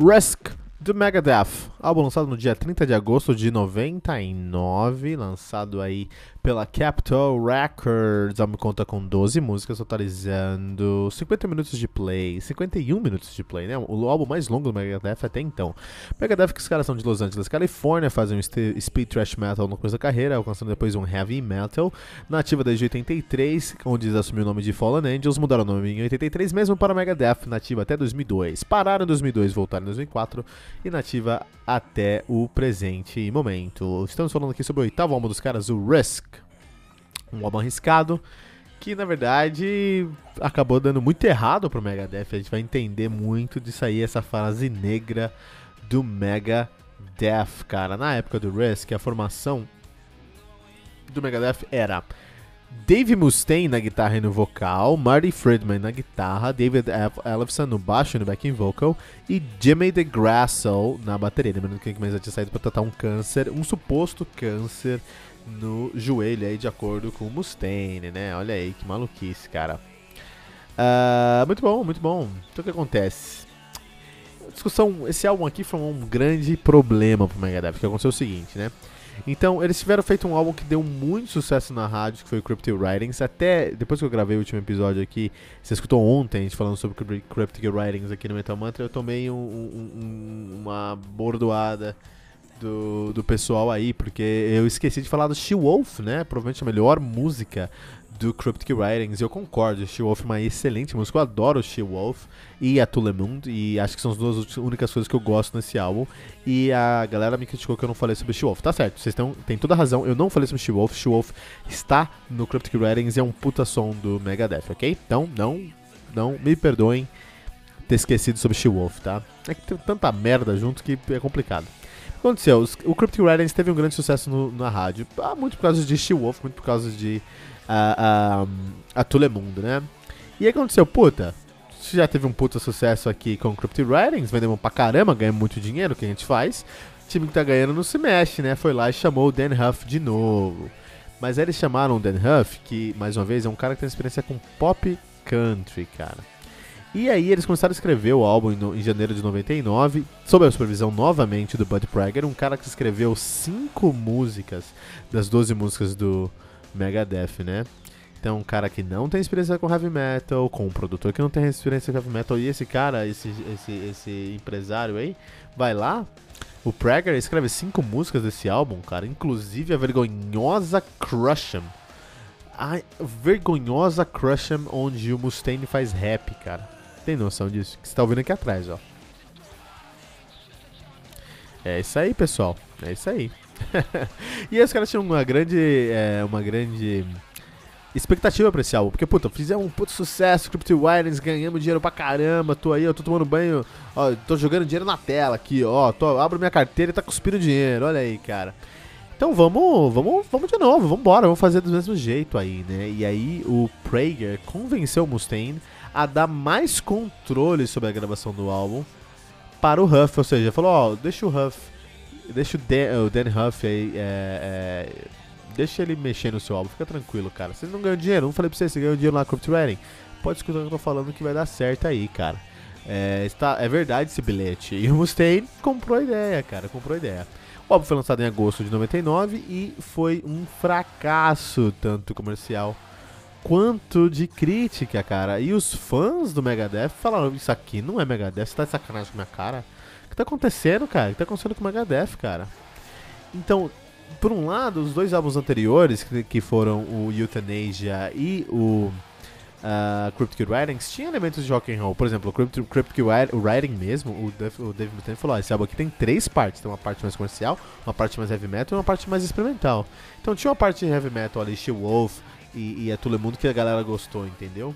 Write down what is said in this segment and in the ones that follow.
Risk the Megadeth, álbum lançado no dia 30 de agosto de 99, lançado aí pela Capitol Records. O álbum conta com 12 músicas, totalizando 50 minutos de play, 51 minutos de play, né? O álbum mais longo do Megadeth até então. Megadeth, que os caras são de Los Angeles, Califórnia, fazem um speed thrash metal no começo da carreira, alcançando depois um heavy metal. Nativa desde 83, onde eles assumiram o nome de Fallen Angels, mudaram o nome em 83, mesmo para Megadeth, nativa até 2002. Pararam em 2002, voltaram em 2004 e nativa até o presente momento. Estamos falando aqui sobre o oitavo álbum dos caras, o Risk. Um álbum arriscado que na verdade acabou dando muito errado pro Megadeth. A gente vai entender muito disso aí, essa frase negra do Megadeth, cara. Na época do Risk, a formação do Megadeth era Dave Mustaine na guitarra e no vocal, Marty Friedman na guitarra, David Ellefson no baixo e no backing vocal e Jimmy DeGrasso na bateria. Lembrando que mais já tinha saído para tratar um câncer, um suposto câncer no joelho aí, de acordo com o Mustaine, né? Olha aí que maluquice, cara. Uh, muito bom, muito bom. Então o que acontece? Discussão, esse álbum aqui foi um grande problema pro Megadeth, que aconteceu o seguinte, né? Então, eles tiveram feito um álbum que deu muito sucesso na rádio, que foi o Cryptic Writings. Até depois que eu gravei o último episódio aqui, você escutou ontem a gente falando sobre Cryptic Writings aqui no Metal Mantra, eu tomei um, um, uma bordoada do, do pessoal aí, porque eu esqueci de falar do She-Wolf, né? Provavelmente a melhor música do Cryptic Writings. Eu concordo, She-Wolf é uma excelente música. Eu adoro She-Wolf e a Tulemund. E acho que são as duas únicas coisas que eu gosto nesse álbum. E a galera me criticou que eu não falei sobre She-Wolf. Tá certo, vocês têm toda a razão. Eu não falei sobre She-Wolf. She-Wolf está no Cryptic Writings e é um puta som do Megadeth, ok? Então, não, não me perdoem ter esquecido sobre She-Wolf, tá? É que tem tanta merda junto que é complicado. O que aconteceu? O Cryptic Writings teve um grande sucesso no, na rádio. Ah, muito por causa de She-Wolf, muito por causa de a, a, a Tulemundo, né? E aí aconteceu, puta, já teve um puta sucesso aqui com Cryptic Writings, vendemos pra caramba, ganhamos muito dinheiro, o que a gente faz? O time que tá ganhando não se mexe, né? Foi lá e chamou o Dan Huff de novo. Mas aí eles chamaram o Dan Huff, que, mais uma vez, é um cara que tem experiência com pop country, cara. E aí eles começaram a escrever o álbum no, em janeiro de 99, sob a supervisão novamente do Bud Prager, um cara que escreveu cinco músicas das 12 músicas do, Megadeth, né? Então, um cara que não tem experiência com heavy metal, com um produtor que não tem experiência com heavy metal, e esse cara, esse, esse, esse empresário aí, vai lá. O Prager escreve cinco músicas desse álbum, cara, inclusive a vergonhosa Crush 'em. A vergonhosa Crush 'em, onde o Mustaine faz rap, cara. Tem noção disso? Que você tá ouvindo aqui atrás, ó. É isso aí, pessoal. É isso aí. e os caras tinham uma grande. É, uma grande expectativa pra esse álbum. Porque, puta, fizemos um puto sucesso, Crypto Wireless, ganhamos dinheiro pra caramba, tô aí, eu tô tomando banho, ó, tô jogando dinheiro na tela aqui, ó, tô, abro minha carteira e tá cuspindo dinheiro, olha aí, cara. Então vamos, vamos, vamos de novo, vamos embora, vamos fazer do mesmo jeito aí, né? E aí o Prager convenceu o Mustaine a dar mais controle sobre a gravação do álbum para o Huff, ou seja, falou, ó, deixa o Huff Deixa o Dan, o Dan Huff aí. É, é, deixa ele mexer no seu álbum, fica tranquilo, cara. Vocês não ganham dinheiro, não falei pra vocês, você ganhou dinheiro com o Reading. Pode escutar o que eu tô falando que vai dar certo aí, cara. É, está, é verdade esse bilhete. E o Mustaine comprou a ideia, cara, comprou a ideia. O álbum foi lançado em agosto de 99 e foi um fracasso, tanto comercial quanto de crítica, cara. E os fãs do Megadeth falaram: Isso aqui não é Megadeth, você tá de sacanagem com minha cara que tá acontecendo, cara? O que tá acontecendo com o Megadeth, cara? Então, por um lado, os dois álbuns anteriores, que, foram o Euthanasia e o uh, Cryptic Writings tinha elementos de rock and roll. Por exemplo, o Cryptic, Cryptic Writing mesmo, o Dave, o Dave Mustaine falou: esse álbum aqui tem três partes. Tem uma parte mais comercial, uma parte mais heavy metal e uma parte mais experimental. Então tinha uma parte de heavy metal ali, She Wolf e, e a Tule Mundo que a galera gostou, entendeu?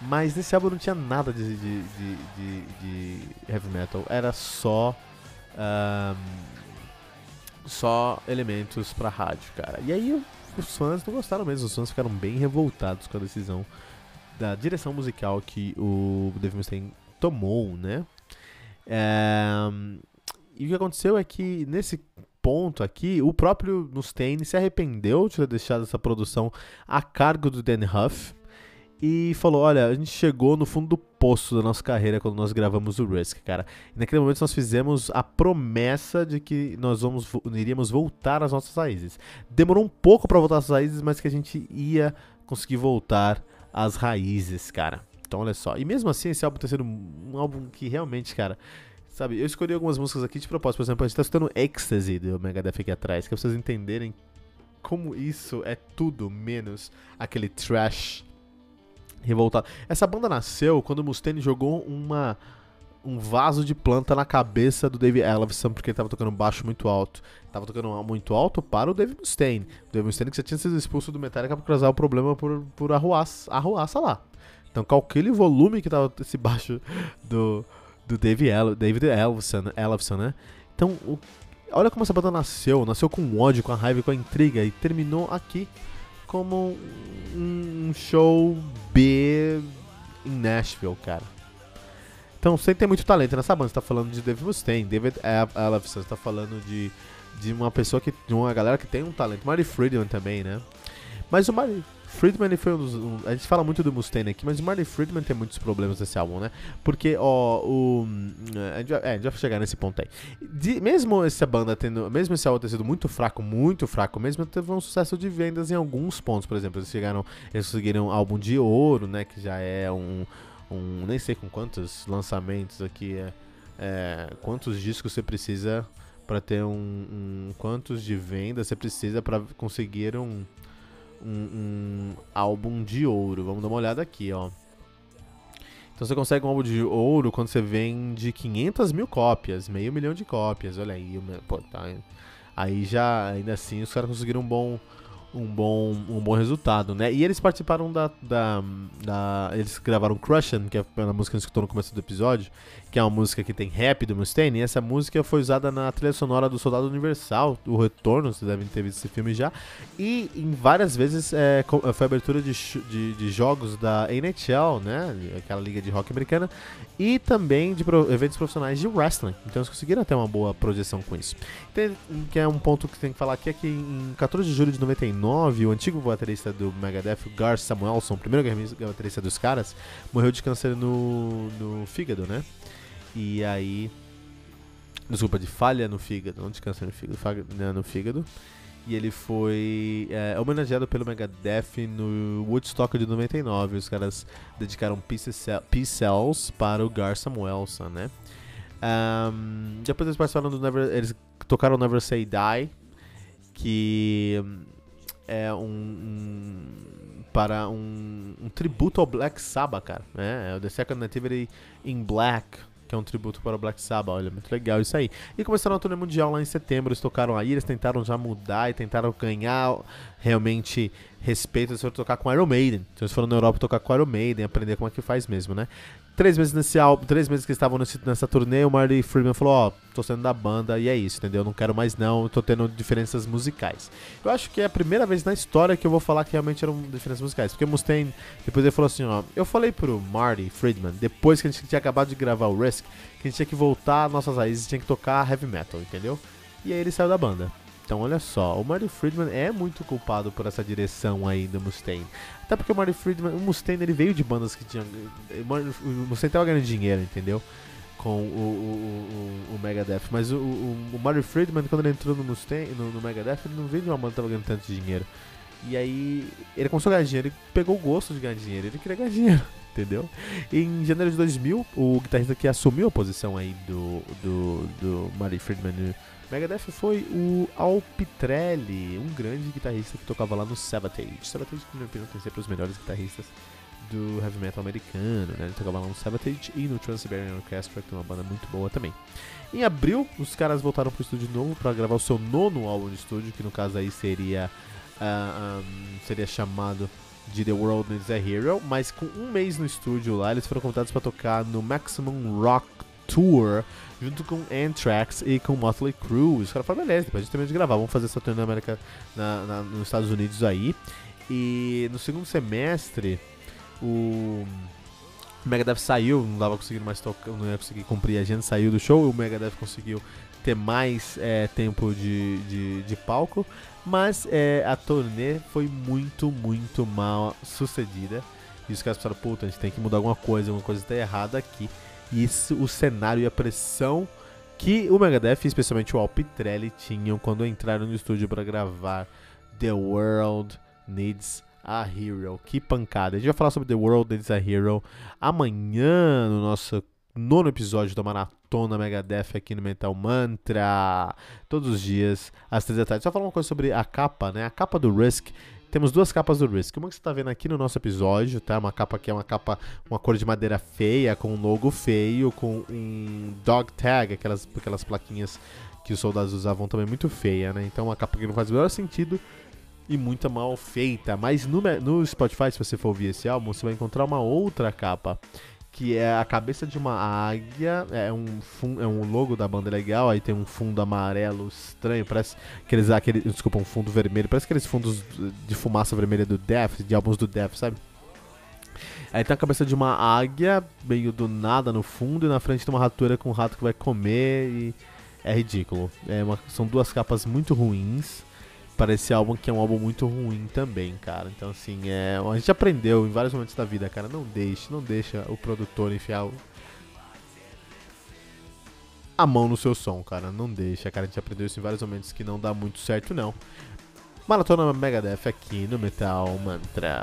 Mas nesse álbum não tinha nada de, de, de, de, de heavy metal. Era só. Um, só elementos pra rádio, cara. E aí os fãs não gostaram mesmo, os fãs ficaram bem revoltados com a decisão da direção musical que o Dave Mustaine tomou, né? É, e o que aconteceu é que nesse ponto aqui, o próprio Mustaine se arrependeu de ter deixado essa produção a cargo do Dan Huff e falou: Olha, a gente chegou no fundo do poço da nossa carreira quando nós gravamos o Risk, cara. E naquele momento nós fizemos a promessa de que nós vamos, iríamos voltar às nossas raízes. Demorou um pouco para voltar às raízes, mas que a gente ia conseguir voltar às raízes, cara. Então olha só. E mesmo assim, esse álbum tá sendo um álbum que realmente, cara. Sabe, eu escolhi algumas músicas aqui de propósito. Por exemplo, a gente tá escutando Ecstasy do Megadeth aqui atrás, que é pra vocês entenderem como isso é tudo menos aquele trash revoltado. Essa banda nasceu quando o Mustaine jogou uma um vaso de planta na cabeça do Dave Ellefson porque ele tava tocando baixo muito alto. Tava tocando muito alto para o Dave Mustaine. O Dave Mustaine que já tinha sido expulso do Metallica por causar o problema por, por arruaça, arruaça lá. Então calcule o volume que tava esse baixo do, do Dave El, David Ellefson, Ellefson, né? Então, o, olha como essa banda nasceu. Nasceu com ódio, com a raiva, com a intriga e terminou aqui como um show B em Nashville, cara. Então, sem ter muito talento nessa banda. Você tá falando de David Mustaine, David Ellefson, você tá falando de, de uma pessoa que. de uma galera que tem um talento. Marty Friedman também, né? Mas o Marty Friedman foi um dos. Um, a gente fala muito do Mustaine aqui, mas o Marty Friedman tem muitos problemas nesse álbum, né? Porque, ó, o. É, a gente vai chegar nesse ponto aí. De, mesmo essa banda tendo. Mesmo esse álbum ter sido muito fraco, muito fraco mesmo, teve um sucesso de vendas em alguns pontos. Por exemplo, eles chegaram. Eles conseguiram um álbum de ouro, né? Que já é um. um nem sei com quantos lançamentos aqui é. é quantos discos você precisa para ter um, um, quantos de venda você precisa para conseguir um um, um álbum de ouro. Vamos dar uma olhada aqui, ó. Então você consegue um álbum de ouro quando você vende 500 mil cópias, meio milhão de cópias. Olha aí, pô, tá, aí já, ainda assim, os caras conseguiram um bom, um bom, um bom resultado, né? E eles participaram da, da, da eles gravaram Crushin', que é a música que a gente escutou no começo do episódio, que é uma música que tem rap do Mustaine, e essa música foi usada na trilha sonora do Soldado Universal, o Retorno, vocês devem ter visto esse filme já, e em várias vezes é, foi abertura de, de, de, jogos da NHL, né, aquela liga de rock americana, e também de pro, eventos profissionais de wrestling, então eles conseguiram ter uma boa projeção com isso. Que é um ponto que tem que falar aqui, é que em 14 de julho de 99, o antigo baterista do Megadeth, Gar Samuelson, o primeiro baterista dos caras, morreu de câncer no, no fígado, né, e aí. Desculpa, de falha no fígado, não de câncer no fígado, falha né, no fígado. E ele foi é, homenageado pelo Megadeth no Woodstock de 99. Os caras dedicaram Peace Cells para o Gar Samuelson, né? Um, depois eles participaram do Never. Eles tocaram Never Say Die, que é um, um para um, um, tributo ao Black Sabbath, cara. Né? É o The Second Nativity in Black, que é um tributo para o Black Sabbath. Olha, muito legal isso aí. E começaram a turnê mundial lá em setembro, eles tocaram aí, eles tentaram já mudar e tentaram ganhar realmente respeito, eles foram tocar com Iron Maiden. Então eles foram na Europa tocar com Iron Maiden, aprender como é que faz mesmo, né? Três meses nesse álbum, três meses que estavam nesse, nessa turnê, o Marty Friedman falou, ó, oh, tô saindo da banda e é isso, entendeu? Não quero mais não, tô tendo diferenças musicais. Eu acho que é a primeira vez na história que eu vou falar que realmente eram diferenças musicais. Porque Mustaine, depois ele falou assim, ó, eu falei pro Marty Friedman, depois que a gente tinha acabado de gravar o Risk, que a gente tinha que voltar às nossas raízes, tinha que tocar heavy metal, entendeu? E aí ele saiu da banda. Então, olha só, o Marty Friedman é muito culpado por essa direção aí do Mustaine. Até porque o Marty Friedman, o Mustaine, ele veio de bandas que tinham. O Mustaine tava ganhando dinheiro, entendeu? Com o, o, o, o Megadeth. Mas o, o, o Marty Friedman, quando ele entrou no, Mustaine, no, no Megadeth, ele não veio de uma banda que tava ganhando tanto dinheiro. E aí, ele começou a ganhar dinheiro, ele pegou o gosto de ganhar dinheiro, ele queria ganhar dinheiro, entendeu? Em janeiro de 2000, o guitarrista que assumiu a posição aí do, do, do Marty Friedman Megadeth foi o Al Pitrelli, um grande guitarrista que tocava lá no Savatage. Savatage, na minha opinião, tem sempre os melhores guitarristas do heavy metal americano, né? Ele tocava lá no Sabotage e no Trans-Siberian Orchestra, que é uma banda muito boa também. Em abril, os caras voltaram pro estúdio de novo para gravar o seu nono álbum de estúdio, que no caso aí seria, uh, um, seria chamado de The World Needs a Hero, mas com um mês no estúdio lá, eles foram convidados para tocar no Maximum Rock Tour, junto com Anthrax e com Motley Crue. Os caras falaram, beleza, depois a gente termina de gravar, vamos fazer essa turnê na América, na, na, nos Estados Unidos aí. E no segundo semestre, o Megadeth saiu, não dava conseguindo mais tocar, não ia conseguir cumprir a agenda, saiu do show, o Megadeth conseguiu ter mais é, tempo de, de, de, palco, mas é, a turnê foi muito, muito mal sucedida. E os caras pensaram, puta, a gente tem que mudar alguma coisa, alguma coisa está errada aqui. Isso, o cenário e a pressão que o Megadeth, especialmente o Al Pitrelli, tinham quando entraram no estúdio para gravar The World Needs a Hero. Que pancada. A gente vai falar sobre The World Needs a Hero amanhã no nosso nono episódio da Maratona Megadeth aqui no Mental Mantra. Todos os dias, às três da tarde. Só falar uma coisa sobre a capa, né? A capa do Risk. Temos duas capas do Risk. Uma que você está vendo aqui no nosso episódio, tá? Uma capa que é uma capa, uma cor de madeira feia, com um logo feio, com um dog tag, aquelas, aquelas plaquinhas que os soldados usavam também muito feia, né? Então uma capa que não faz o menor sentido e muito mal feita. Mas no, no Spotify, se você for ouvir esse álbum, você vai encontrar uma outra capa. Que é a cabeça de uma águia, é um, fundo, é um logo da banda legal, aí tem um fundo amarelo estranho, parece aqueles, aquele, desculpa, um fundo vermelho, parece aqueles fundos de fumaça vermelha do Death, de álbuns do Death, sabe? Aí tem a cabeça de uma águia, meio do nada no fundo, e na frente tem uma ratura com um rato que vai comer, e é ridículo. É uma, são duas capas muito ruins para esse álbum que é um álbum muito ruim também, cara. Então assim, é, a gente aprendeu em vários momentos da vida, cara, não deixe, não deixa o produtor enfiar o... a mão no seu som, cara, não deixa, cara. A gente aprendeu isso em vários momentos que não dá muito certo não. Maratona Megadeth aqui no Metal Mantra.